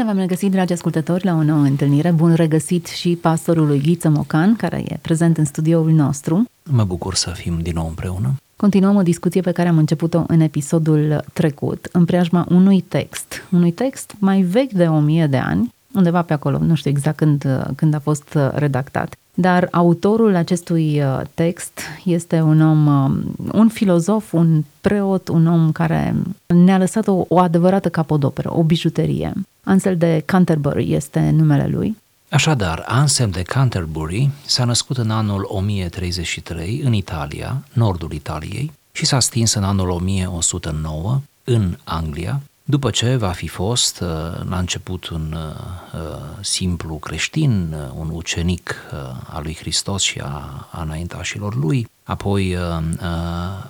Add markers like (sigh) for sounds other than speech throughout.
Bine v-am regăsit, dragi ascultători, la o nouă întâlnire. Bun regăsit și pastorului Ghiță Mocan, care e prezent în studioul nostru. Mă bucur să fim din nou împreună. Continuăm o discuție pe care am început-o în episodul trecut, în preajma unui text. Unui text mai vechi de o mie de ani, undeva pe acolo, nu știu exact când, când a fost redactat. Dar autorul acestui uh, text este un om, um, un filozof, un preot, un om care ne-a lăsat o, o adevărată capodoperă, o bijuterie. Ansel de Canterbury este numele lui. Așadar, Anselm de Canterbury s-a născut în anul 1033 în Italia, nordul Italiei, și s-a stins în anul 1109 în Anglia, după ce va fi fost uh, la început un uh, simplu creștin, uh, un ucenic al lui Hristos și a, a înaintașilor lui, apoi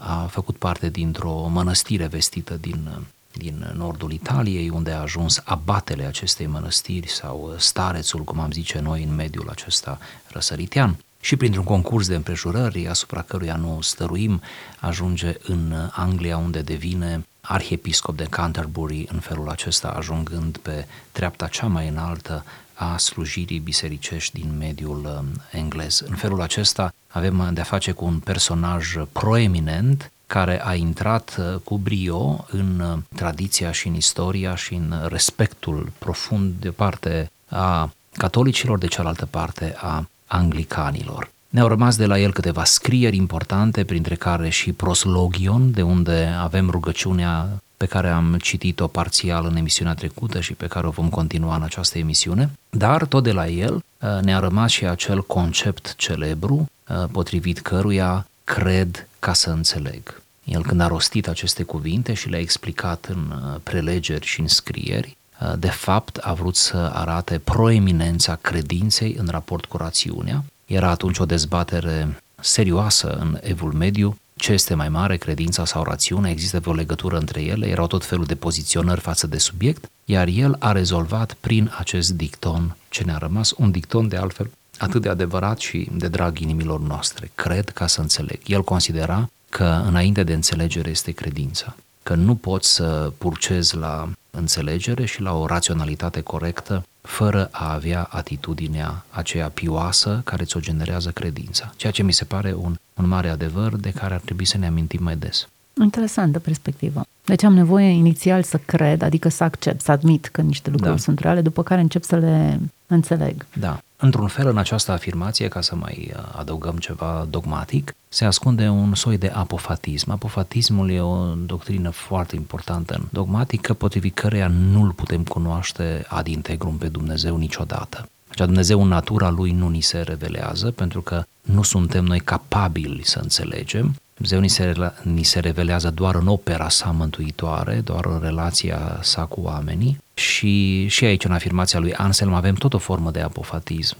a făcut parte dintr-o mănăstire vestită din din nordul Italiei, unde a ajuns abatele acestei mănăstiri sau starețul, cum am zice noi, în mediul acesta răsăritean. Și printr-un concurs de împrejurări, asupra căruia nu stăruim, ajunge în Anglia, unde devine arhiepiscop de Canterbury, în felul acesta ajungând pe treapta cea mai înaltă a slujirii bisericești din mediul um, englez. În felul acesta avem de-a face cu un personaj proeminent care a intrat uh, cu brio în uh, tradiția și în istoria și în respectul profund de parte a catolicilor, de cealaltă parte a anglicanilor. Ne-au rămas de la el câteva scrieri importante, printre care și Proslogion, de unde avem rugăciunea pe care am citit-o parțial în emisiunea trecută și pe care o vom continua în această emisiune, dar tot de la el uh, ne-a rămas și acel concept celebru, potrivit căruia cred ca să înțeleg. El când a rostit aceste cuvinte și le-a explicat în uh, prelegeri și în scrieri, uh, de fapt a vrut să arate proeminența credinței în raport cu rațiunea. Era atunci o dezbatere serioasă în evul mediu, ce este mai mare, credința sau rațiunea, există o legătură între ele, erau tot felul de poziționări față de subiect, iar el a rezolvat prin acest dicton ce ne-a rămas, un dicton de altfel atât de adevărat și de drag inimilor noastre. Cred ca să înțeleg. El considera că înainte de înțelegere este credința, că nu poți să purcezi la înțelegere și la o raționalitate corectă fără a avea atitudinea aceea pioasă care ți-o generează credința. Ceea ce mi se pare un, un mare adevăr de care ar trebui să ne amintim mai des. Interesantă perspectivă. Deci am nevoie inițial să cred, adică să accept, să admit că niște lucruri da. sunt reale, după care încep să le înțeleg. Da. Într-un fel, în această afirmație, ca să mai uh, adăugăm ceva dogmatic, se ascunde un soi de apofatism. Apofatismul e o doctrină foarte importantă în dogmatică, potrivit căreia nu-L putem cunoaște ad integrum pe Dumnezeu niciodată. Deci Dumnezeu în natura Lui nu ni se revelează, pentru că nu suntem noi capabili să înțelegem, Dumnezeu ni se, ni se revelează doar în opera sa mântuitoare, doar în relația sa cu oamenii și, și aici în afirmația lui Anselm avem tot o formă de apofatism.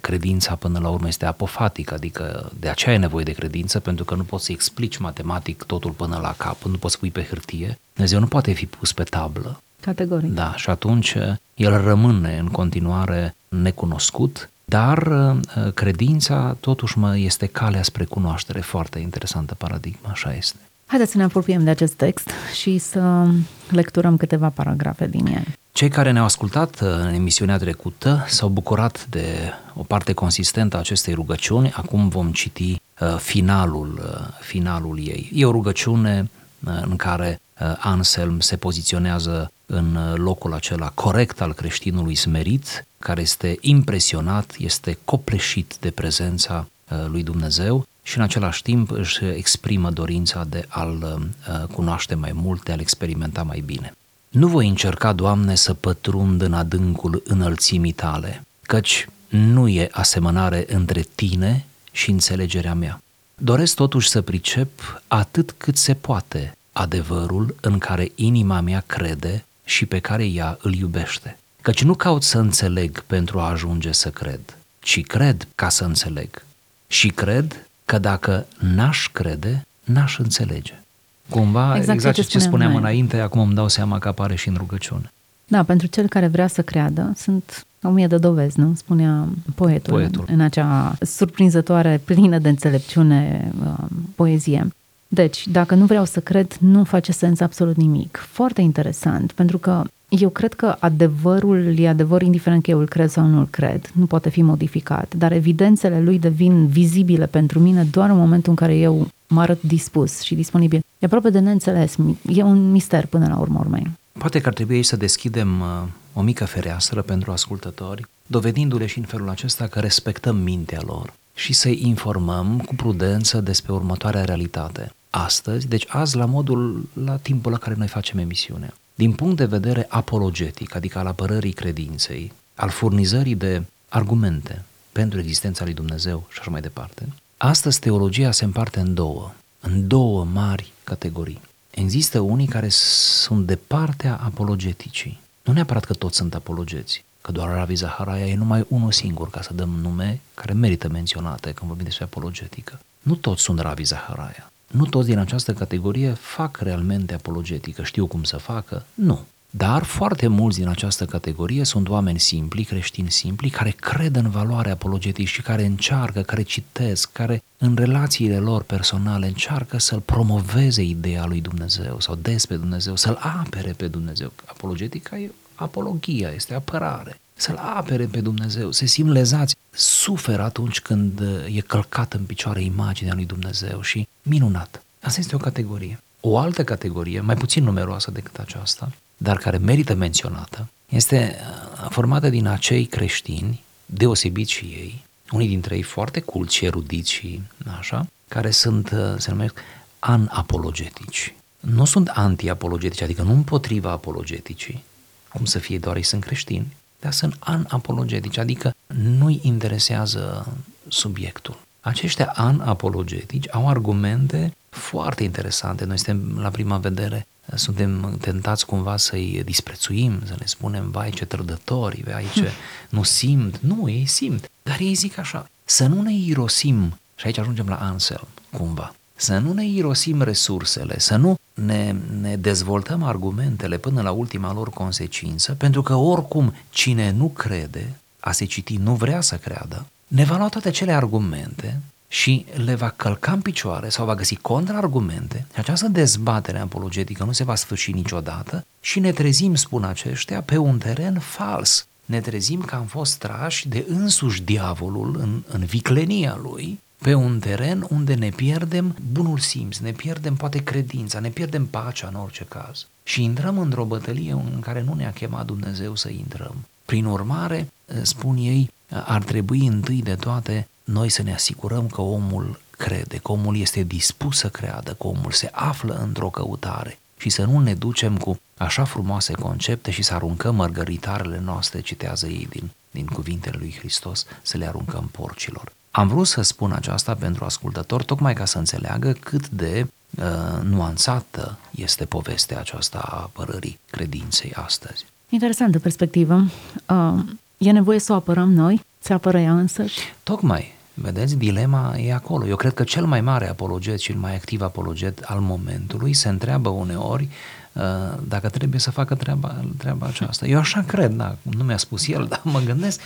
Credința până la urmă este apofatică, adică de aceea e nevoie de credință pentru că nu poți să explici matematic totul până la cap, nu poți să pui pe hârtie. Dumnezeu nu poate fi pus pe tablă. Categoric. Da, și atunci el rămâne în continuare necunoscut dar uh, credința totuși mă este calea spre cunoaștere, foarte interesantă paradigma, așa este. Haideți să ne apropiem de acest text și să lecturăm câteva paragrafe din el. Cei care ne-au ascultat uh, în emisiunea trecută s-au bucurat de o parte consistentă a acestei rugăciuni. Acum vom citi uh, finalul, finalul ei. E o rugăciune în care Anselm se poziționează în locul acela corect al creștinului smerit, care este impresionat, este copleșit de prezența uh, lui Dumnezeu și în același timp își exprimă dorința de a-L uh, cunoaște mai mult, de a-L experimenta mai bine. Nu voi încerca, Doamne, să pătrund în adâncul înălțimii tale, căci nu e asemănare între tine și înțelegerea mea. Doresc totuși să pricep atât cât se poate adevărul în care inima mea crede și pe care ea îl iubește. Căci nu caut să înțeleg pentru a ajunge să cred, ci cred ca să înțeleg. Și cred că dacă n-aș crede, n-aș înțelege. Cumva, exact, exact ce, ce spuneam noi. înainte, acum îmi dau seama că apare și în rugăciune. Da, pentru cel care vrea să creadă, sunt o mie de dovezi, nu? Spunea poetul, poetul. în acea surprinzătoare, plină de înțelepciune uh, poezie. Deci, dacă nu vreau să cred, nu face sens absolut nimic. Foarte interesant, pentru că eu cred că adevărul e adevăr indiferent că eu îl cred sau nu îl cred. Nu poate fi modificat, dar evidențele lui devin vizibile pentru mine doar în momentul în care eu mă arăt dispus și disponibil. E aproape de neînțeles. E un mister până la urmă urmei. Poate că ar trebui să deschidem uh, o mică fereastră pentru ascultători, dovedindu-le și în felul acesta că respectăm mintea lor și să-i informăm cu prudență despre următoarea realitate. Astăzi, deci azi la modul, la timpul la care noi facem emisiunea, din punct de vedere apologetic, adică al apărării credinței, al furnizării de argumente pentru existența lui Dumnezeu și așa mai departe, astăzi teologia se împarte în două, în două mari categorii. Există unii care sunt de partea apologeticii. Nu neapărat că toți sunt apologeți, că doar Ravi Zaharaia e numai unul singur, ca să dăm nume care merită menționate când vorbim despre apologetică. Nu toți sunt Ravi Zaharaia. Nu toți din această categorie fac realmente apologetică, știu cum să facă, nu. Dar foarte mulți din această categorie sunt oameni simpli, creștini simpli, care cred în valoarea apologetic și care încearcă, care citesc, care în relațiile lor personale încearcă să-l promoveze ideea lui Dumnezeu sau despre Dumnezeu, să-l apere pe Dumnezeu. Apologetica e apologia, este apărare. Să-l apere pe Dumnezeu, se simt lezați, suferă atunci când e călcat în picioare imaginea lui Dumnezeu și minunat. Asta este o categorie. O altă categorie, mai puțin numeroasă decât aceasta, dar care merită menționată, este uh, formată din acei creștini, deosebiți și ei, unii dintre ei foarte culți și erudiți și așa, care sunt, uh, se numesc anapologetici. Nu sunt anti-apologetici, adică nu împotriva apologeticii, cum să fie doar ei sunt creștini, dar sunt anapologetici, adică nu-i interesează subiectul. Aceștia anapologetici au argumente foarte interesante. Noi suntem la prima vedere suntem tentați cumva să-i disprețuim, să ne spunem, vai ce trădători, vai ce nu simt. Nu, ei simt. Dar ei zic așa, să nu ne irosim, și aici ajungem la Anselm, cumva, să nu ne irosim resursele, să nu ne, ne dezvoltăm argumentele până la ultima lor consecință, pentru că oricum cine nu crede, a se citi, nu vrea să creadă, ne va lua toate cele argumente și le va călca în picioare sau va găsi contraargumente și această dezbatere apologetică nu se va sfârși niciodată și ne trezim, spun aceștia, pe un teren fals. Ne trezim că am fost trași de însuși diavolul în, în viclenia lui pe un teren unde ne pierdem bunul simț, ne pierdem poate credința, ne pierdem pacea în orice caz. Și intrăm într-o bătălie în care nu ne-a chemat Dumnezeu să intrăm. Prin urmare, spun ei, ar trebui întâi de toate noi să ne asigurăm că omul crede, că omul este dispus să creadă, că omul se află într-o căutare și să nu ne ducem cu așa frumoase concepte și să aruncăm mărgăritarele noastre, citează ei din, din cuvintele lui Hristos, să le aruncăm porcilor. Am vrut să spun aceasta pentru ascultător tocmai ca să înțeleagă cât de uh, nuanțată este povestea aceasta a apărării credinței astăzi. Interesantă perspectivă. Uh, e nevoie să o apărăm noi? Se apără ea însăși? Tocmai. Vedeți, dilema e acolo. Eu cred că cel mai mare apologet și cel mai activ apologet al momentului se întreabă uneori uh, dacă trebuie să facă treaba, treaba aceasta. Eu așa cred, da, nu mi-a spus el, (laughs) dar mă gândesc,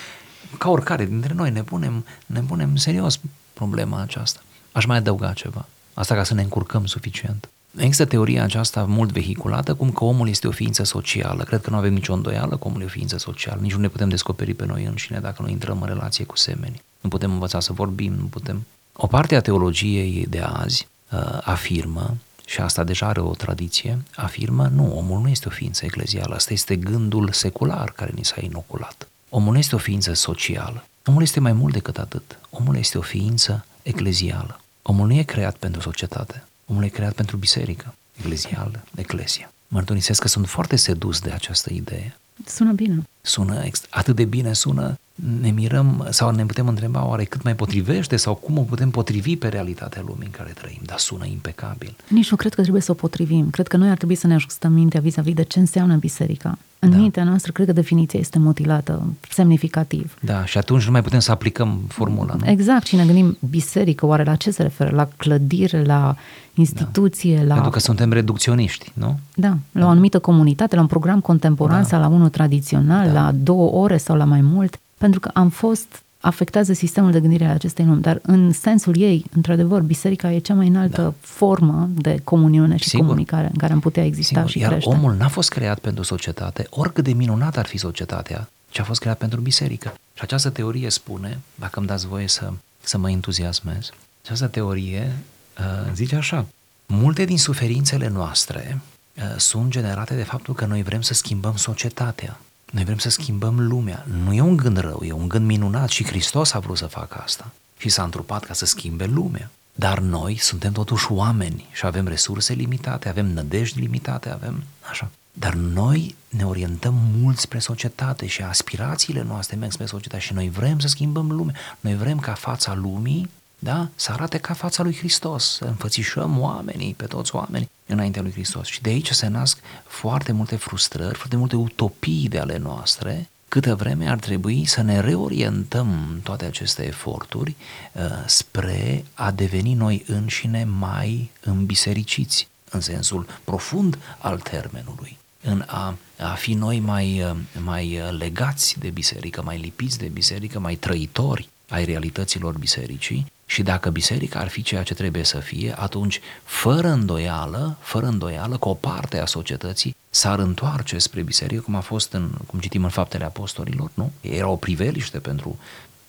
ca oricare dintre noi, ne punem, ne punem serios problema aceasta. Aș mai adăuga ceva. Asta ca să ne încurcăm suficient. Există teoria aceasta mult vehiculată, cum că omul este o ființă socială. Cred că nu avem nicio îndoială că omul e o ființă socială. Nici nu ne putem descoperi pe noi înșine dacă nu intrăm în relație cu semeni. Nu putem învăța să vorbim, nu putem... O parte a teologiei de azi uh, afirmă, și asta deja are o tradiție, afirmă, nu, omul nu este o ființă eclezială, asta este gândul secular care ni s-a inoculat. Omul nu este o ființă socială. Omul este mai mult decât atât. Omul este o ființă eclezială. Omul nu e creat pentru societate. Omul e creat pentru biserică, eclezială, eclesia. Mărturisesc că sunt foarte sedus de această idee. Sună bine. Sună ex- atât de bine sună ne mirăm sau ne putem întreba oare cât mai potrivește sau cum o putem potrivi pe realitatea lumii în care trăim, dar sună impecabil. Nici nu cred că trebuie să o potrivim. Cred că noi ar trebui să ne ajustăm mintea vis-a-vis de ce înseamnă biserica. În Da. mintea noastră, cred că definiția este mutilată semnificativ. Da, și atunci nu mai putem să aplicăm formula, nu? Exact, și ne gândim biserică, oare la ce se referă? La clădire, la instituție, la... Pentru că suntem reducționiști, nu? Da, la o anumită comunitate, la un program contemporan Da. sau la unul tradițional, Da. la două ore sau la mai mult, pentru că am fost afectează sistemul de gândire al acestei lumi, dar în sensul ei, într-adevăr, biserica e cea mai înaltă Da. formă de comuniune și Sigur. comunicare în care am putea exista Sigur, și iar crește. omul n-a fost creat pentru societate, oricât de minunat ar fi societatea, ci a fost creat pentru biserică. Și această teorie spune, dacă îmi dați voie să, să mă entuziasmez, această teorie uh, zice așa, multe din suferințele noastre uh, sunt generate de faptul că noi vrem să schimbăm societatea. Noi vrem să schimbăm lumea. Nu e un gând rău, e un gând minunat și Hristos a vrut să facă asta. Și s-a întrupat ca să schimbe lumea. Dar noi suntem totuși oameni și avem resurse limitate, avem nădejdi limitate, avem așa. Dar noi ne orientăm mult spre societate și aspirațiile noastre merg spre societate și noi vrem să schimbăm lumea. Noi vrem ca fața lumii da? să arate ca fața lui Hristos, să înfățișăm oamenii, pe toți oamenii, înaintea lui Hristos. Și de aici se nasc foarte multe frustrări, foarte multe utopii de ale noastre, câtă vreme ar trebui să ne reorientăm toate aceste eforturi uh, spre a deveni noi înșine mai îmbisericiți, în sensul profund al termenului, în a, a fi noi mai, uh, mai uh, legați de biserică, mai lipiți de biserică, mai trăitori ai realităților bisericii și dacă biserica ar fi ceea ce trebuie să fie, atunci, fără îndoială, fără îndoială, că o parte a societății s-ar întoarce spre biserică, cum a fost în, cum citim în faptele apostolilor, nu? Era o priveliște pentru,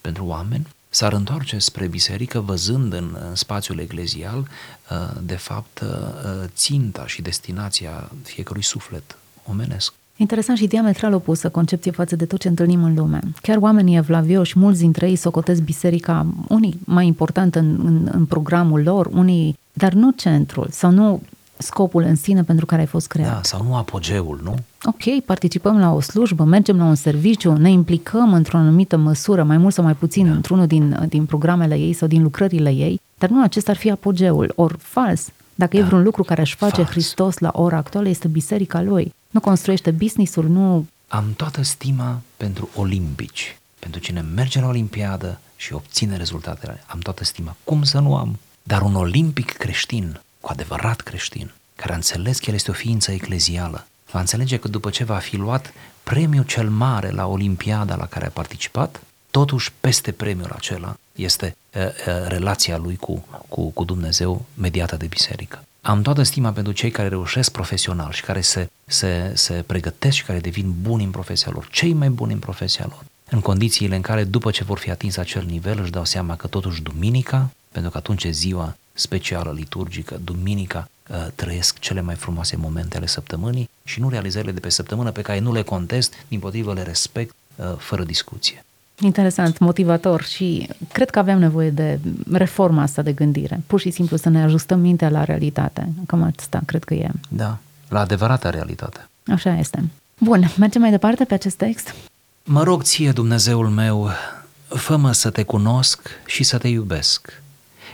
pentru oameni, s-ar întoarce spre biserică văzând în, în spațiul eclezial, uh, de fapt, uh, ținta și destinația fiecărui suflet omenesc. Interesant și diametral opusă concepție față de tot ce întâlnim în lume. Chiar oamenii evlavioși, mulți dintre ei socotesc biserica, unii mai important în, în, în programul lor, unii, dar nu centrul sau nu scopul în sine pentru care ai fost creat. Da, sau nu apogeul, nu? Ok, participăm la o slujbă, mergem la un serviciu, ne implicăm într-o anumită măsură, mai mult sau mai puțin, da. într-unul din, din programele ei sau din lucrările ei, dar nu acesta ar fi apogeul, ori fals. Dacă da. e vreun lucru care își face Fals. Hristos la ora actuală, este biserica lui. Nu construiește business-ul, nu... Am toată stima pentru olimpici, pentru cine merge la olimpiadă și obține rezultatele. Am toată stima. Cum să nu am? Dar un olimpic creștin, cu adevărat creștin, care a înțeles că el este o ființă eclezială, va înțelege că după ce va fi luat premiul cel mare la olimpiada la care a participat, totuși peste premiul acela este uh, uh, relația lui cu, cu, cu Dumnezeu mediată de biserică. Am toată stima pentru cei care reușesc profesional și care se, se, se pregătesc și care devin buni în profesia lor, cei mai buni în profesia lor, în condițiile în care după ce vor fi atins acel nivel își dau seama că totuși duminica, pentru că atunci e ziua specială liturgică, duminica uh, trăiesc cele mai frumoase momente ale săptămânii și nu realizările de pe săptămână pe care nu le contest, din potrivă le respect uh, fără discuție. Interesant, motivator și cred că aveam nevoie de reforma asta de gândire. Pur și simplu să ne ajustăm mintea la realitate. Cam asta cred că e. Da, la adevărata realitate. Așa este. Bun, mergem mai departe pe acest text? Mă rog ție, Dumnezeul meu, fă-mă să te cunosc și să te iubesc,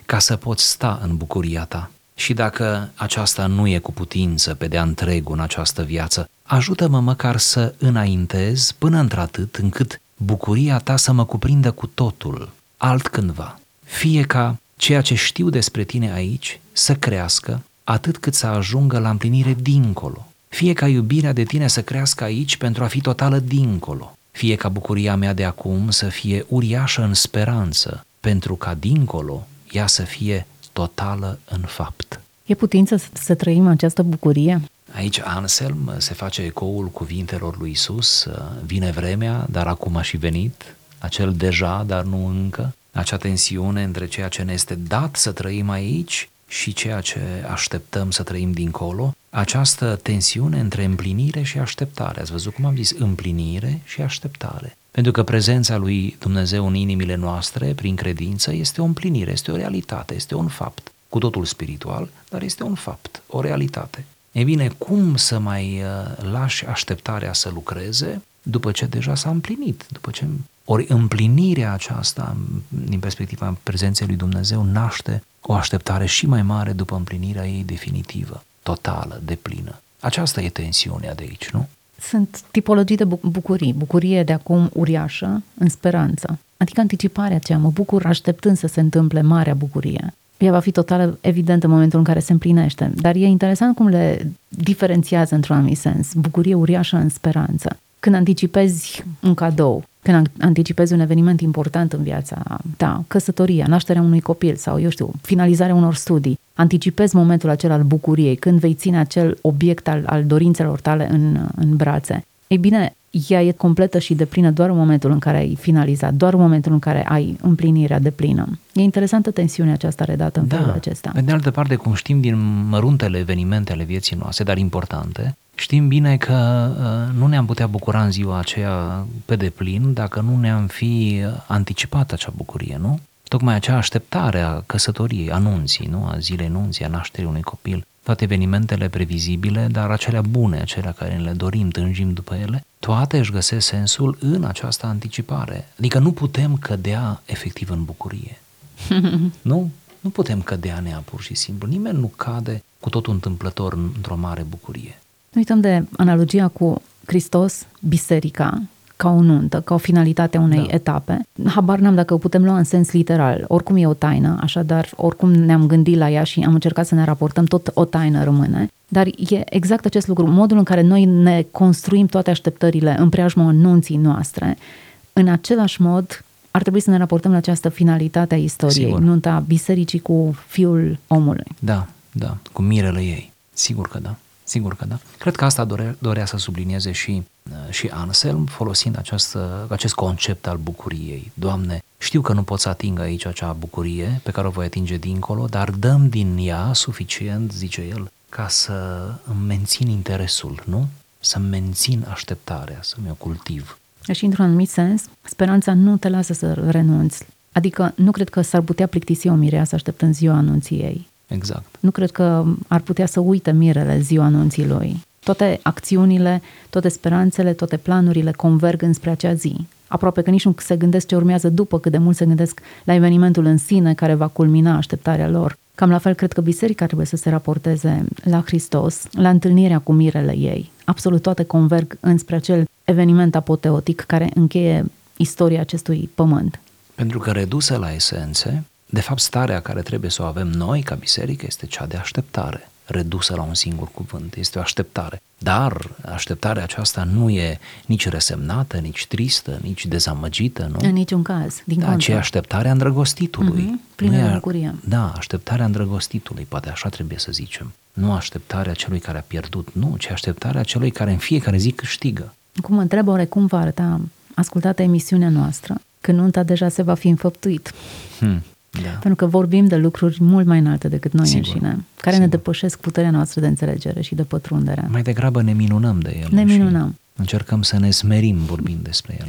ca să pot sta în bucuria ta. Și dacă aceasta nu e cu putință pe de-a întregul în această viață, ajută-mă măcar să înaintez până într-atât încât bucuria ta să mă cuprindă cu totul, altcândva. Fie ca ceea ce știu despre tine aici să crească atât cât să ajungă la împlinire dincolo. Fie ca iubirea de tine să crească aici pentru a fi totală dincolo. Fie ca bucuria mea de acum să fie uriașă în speranță, pentru ca dincolo ea să fie totală în fapt. E putință să, să trăim această bucurie? Aici Anselm se face ecoul cuvintelor lui Isus, vine vremea, dar acum a și venit, acel deja, dar nu încă, acea tensiune între ceea ce ne este dat să trăim aici și ceea ce așteptăm să trăim dincolo, această tensiune între împlinire și așteptare. Ați văzut cum am zis? Împlinire și așteptare. Pentru că prezența lui Dumnezeu în inimile noastre, prin credință, este o împlinire, este o realitate, este un fapt. Cu totul spiritual, dar este un fapt, o realitate. E bine, cum să mai uh, lași așteptarea să lucreze după ce deja s-a împlinit, după ce Ori împlinirea aceasta, din perspectiva prezenței lui Dumnezeu, naște o așteptare și mai mare după împlinirea ei definitivă, totală, deplină. Aceasta e tensiunea de aici, nu? Sunt tipologii de bu- bucurii. Bucurie de acum uriașă, în speranță. Adică anticiparea aceea, mă bucur așteptând să se întâmple marea bucurie. Ea va fi total evident în momentul în care se împlinește. Dar e interesant cum le diferențiază într-un anumit sens. Bucurie uriașă în speranță. Când anticipezi un cadou, când anticipezi un eveniment important în viața ta, căsătoria, nașterea unui copil sau, eu știu, finalizarea unor studii, anticipezi momentul acela al bucuriei, când vei ține acel obiect al, al dorințelor tale în, în brațe. Ei bine, ea e completă și deplină doar în momentul în care ai finalizat, doar în momentul în care ai împlinirea deplină. E interesantă tensiunea aceasta redată în da. felul acesta. Pe de altă parte, cum știm din măruntele evenimente ale vieții noastre, dar importante, știm bine că uh, nu ne-am putea bucura în ziua aceea pe deplin dacă nu ne-am fi anticipat acea bucurie, nu? Tocmai acea așteptare a căsătoriei, anunții, nu? A zilei nunții, a nașterii unui copil, toate evenimentele previzibile, dar acelea bune, acelea care le dorim, tânjim după ele, toate își găsesc sensul în această anticipare. Adică nu putem cădea efectiv în bucurie. (laughs) nu? Nu putem cădea nea pur și simplu. Nimeni nu cade cu totul întâmplător într-o mare bucurie. Nu uităm de analogia cu Hristos, biserica, ca o nuntă, ca o finalitate a unei da. etape. Habar n-am dacă o putem lua în sens literal. Oricum e o taină, așadar, oricum ne-am gândit la ea și am încercat să ne raportăm, tot o taină rămâne. Dar e exact acest lucru, modul în care noi ne construim toate așteptările în preajma nunții noastre, în același mod ar trebui să ne raportăm la această finalitate a istoriei, Sigur. nunta bisericii cu fiul omului. Da, da, cu mirele ei. Sigur că da. Sigur că da. Cred că asta dorea, dorea să sublinieze și, uh, și Anselm, folosind această, acest concept al bucuriei. Doamne, știu că nu pot să ating aici acea bucurie pe care o voi atinge dincolo, dar dăm din ea suficient, zice el, ca să îmi mențin interesul, nu? Să mențin așteptarea, să-mi o cultiv. Și într-un anumit sens, speranța nu te lasă să renunți. Adică nu cred că s-ar putea plictisi o mireasă așteptând ziua anunții ei. Exact. Nu cred că ar putea să uite mirele ziua anunții lui. Toate acțiunile, toate speranțele, toate planurile converg înspre acea zi. Aproape că nici nu se gândesc ce urmează după, cât de mult se gândesc la evenimentul în sine care va culmina așteptarea lor. Cam la fel cred că biserica trebuie să se raporteze la Hristos, la întâlnirea cu mirele ei. Absolut toate converg înspre acel eveniment apoteotic care încheie istoria acestui pământ. Pentru că redusă la esențe, de fapt, starea care trebuie să o avem noi ca biserică este cea de așteptare, redusă la un singur cuvânt. Este o așteptare. Dar așteptarea aceasta nu e nici resemnată, nici tristă, nici dezamăgită, nu? În niciun caz, din da, ci așteptarea îndrăgostitului. Mm-hmm, plină de bucurie. Da, așteptarea îndrăgostitului, poate așa trebuie să zicem. Nu așteptarea celui care a pierdut, nu, ci așteptarea celui care în fiecare zi câștigă. Cum mă întreb oare cum va arăta ascultată emisiunea noastră când nunta deja se va fi înfăptuit. Hmm. Da. Pentru că vorbim de lucruri mult mai înalte decât noi Sigur. înșine, care Sigur. ne depășesc puterea noastră de înțelegere și de pătrundere. Mai degrabă ne minunăm de el. Ne minunăm. Încercăm să ne smerim vorbind despre el.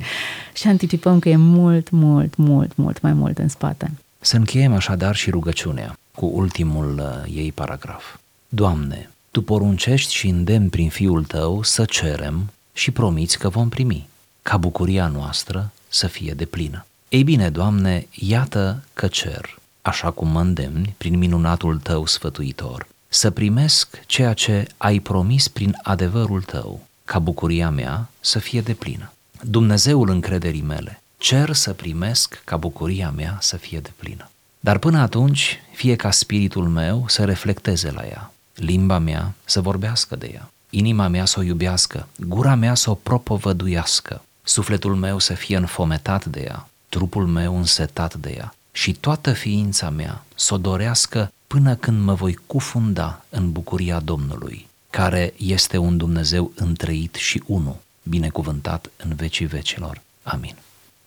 și anticipăm că e mult, mult, mult, mult mai mult în spate. Să încheiem așadar și rugăciunea cu ultimul uh, ei paragraf. Doamne, Tu poruncești și îndemn prin Fiul Tău să cerem și promiți că vom primi, ca bucuria noastră să fie deplină. Ei bine, Doamne, iată că cer, așa cum mă îndemni prin minunatul Tău sfătuitor, să primesc ceea ce ai promis prin adevărul Tău, ca bucuria mea să fie deplină. Dumnezeul încrederii mele, cer să primesc ca bucuria mea să fie deplină. Dar până atunci, fie ca spiritul meu să reflecteze la ea, limba mea să vorbească de ea, inima mea să o iubească, gura mea să o propovăduiască, sufletul meu să fie înfometat de ea, trupul meu însetat de ea și toată ființa mea să o dorească până când mă voi cufunda în bucuria Domnului, care este un Dumnezeu întrăit și unu, binecuvântat în vecii vecilor. Amin.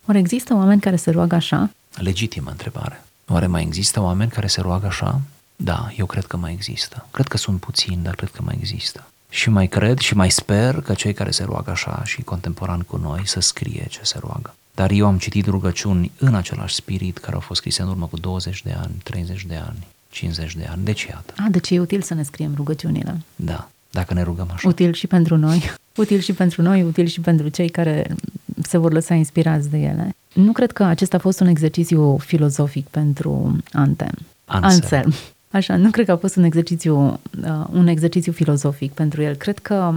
Oare există oameni care se roagă așa? Legitimă întrebare. Oare mai există oameni care se roagă așa? Da, eu cred că mai există. Cred că sunt puțini, dar cred că mai există. Și mai cred și mai sper că cei care se roagă așa și contemporan cu noi să scrie ce se roagă. Dar eu am citit rugăciuni în același spirit care au fost scrise în urmă cu 20 de ani, 30 de ani, 50 de ani. Deci iată. A, deci e util să ne scriem rugăciunile. Da, dacă ne rugăm așa. Util și pentru noi, util și pentru noi, util și pentru cei care se vor lăsa inspirați de ele. Nu cred că acesta a fost un exercițiu filozofic pentru Antem. Anselm. Anselm. Așa, nu cred că a fost un exercițiu, uh, un exercițiu filozofic pentru el. Cred că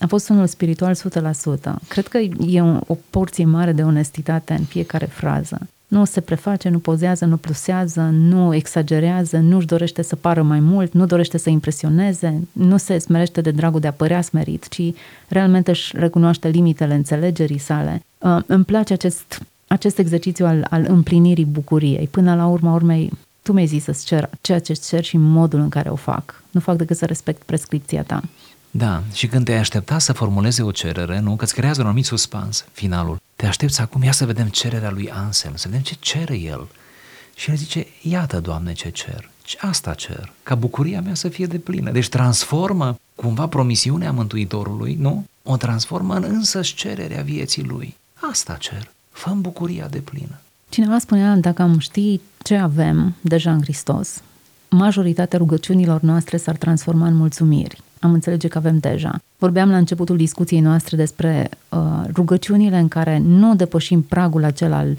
a fost unul spiritual 100%. Cred că e un, o porție mare de onestitate în fiecare frază. Nu se preface, nu pozează, nu plusează, nu exagerează, nu își dorește să pară mai mult, nu dorește să impresioneze, nu se smerește de dragul de a părea smerit, ci realmente își recunoaște limitele înțelegerii sale. Uh, îmi place acest, acest exercițiu al, al împlinirii bucuriei. Până la urma urmei, tu mi-ai zis să-ți cer ceea ce cer și modul în care o fac. Nu fac decât să respect prescripția ta. Da, și când te-ai aștepta să formuleze o cerere, nu? Că îți creează un anumit suspans, finalul. Te aștepți acum, ia să vedem cererea lui Anselm, să vedem ce cere el. Și el zice, iată, Doamne, ce cer. Și asta cer, ca bucuria mea să fie de plină. Deci transformă cumva promisiunea Mântuitorului, nu? O transformă în însăși cererea vieții lui. Asta cer. fă bucuria de plină. Cineva spunea, dacă am ști ce avem deja în Hristos, majoritatea rugăciunilor noastre s-ar transforma în mulțumiri. Am înțelege că avem deja. Vorbeam la începutul discuției noastre despre uh, rugăciunile în care nu depășim pragul acela al,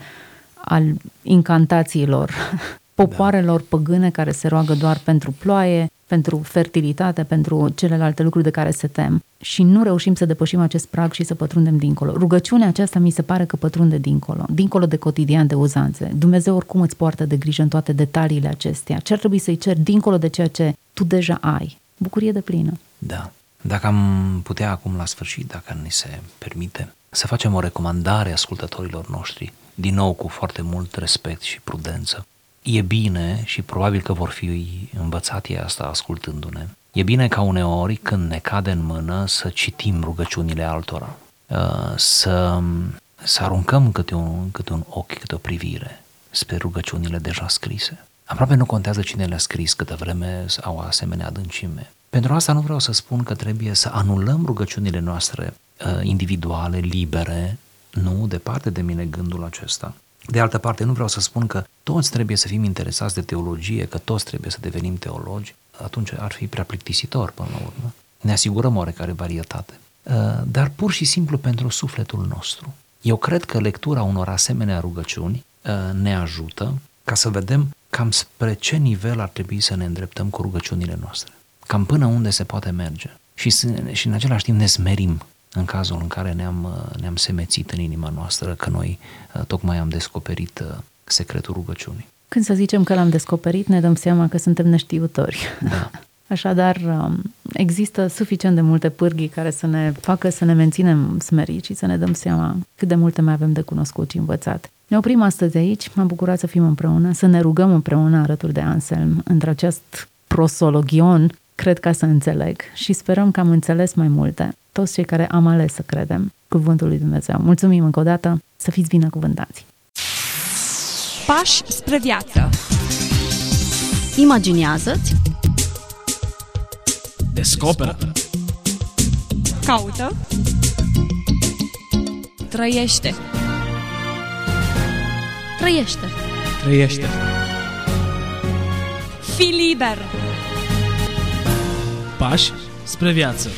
al incantațiilor, (laughs) popoarelor da. păgâne care se roagă doar pentru ploaie, pentru fertilitate, pentru celelalte lucruri de care se tem și nu reușim să depășim acest prag și să pătrundem dincolo. Rugăciunea aceasta mi se pare că pătrunde dincolo, dincolo de cotidian, de uzanțe. Dumnezeu oricum îți poartă de grijă în toate detaliile acestea. Ce ar trebui să-i cer dincolo de ceea ce tu deja ai? Bucurie de plină. Da. Dacă am putea acum la sfârșit, dacă ni se permite, să facem o recomandare ascultătorilor noștri, din nou cu foarte mult respect și prudență. E bine și probabil că vor fi învățati asta ascultându-ne. E bine ca uneori când ne cade în mână să citim rugăciunile altora, uh, să, să aruncăm câte un, câte un ochi, câte o privire spre rugăciunile deja scrise. Aproape nu contează cine le-a scris, câtă vreme au asemenea adâncime. Pentru asta nu vreau să spun că trebuie să anulăm rugăciunile noastre uh, individuale, libere, nu, departe de mine gândul acesta. De altă parte, nu vreau să spun că toți trebuie să fim interesați de teologie, că toți trebuie să devenim teologi, atunci ar fi prea plictisitor până la urmă. Ne asigurăm oarecare varietate. Uh, dar pur și simplu pentru sufletul nostru. Eu cred că lectura unor asemenea rugăciuni uh, ne ajută ca să vedem cam spre ce nivel ar trebui să ne îndreptăm cu rugăciunile noastre cam până unde se poate merge. Și, și în același timp ne smerim în cazul în care ne-am, uh, ne-am semețit în inima noastră că noi uh, tocmai am descoperit uh, secretul rugăciunii. Când să zicem că l-am descoperit, ne dăm seama că suntem neștiutori. Da. (laughs) Așadar, um, există suficient de multe pârghii care să ne facă să ne menținem smeriți și să ne dăm seama cât de multe mai avem de cunoscut și învățat. Ne oprim astăzi aici, m-am bucurat să fim împreună, să ne rugăm împreună alături de Anselm între acest prosologion cred ca să înțeleg și sperăm că am înțeles mai multe, toți cei care am ales să credem cuvântul lui Dumnezeu. Mulțumim încă o dată, să fiți binecuvântați! Pași spre viață. Imaginează-ți. Descoperă. Caută. Trăiește. Trăiește. Trăiește. Fii liber Pași spre viață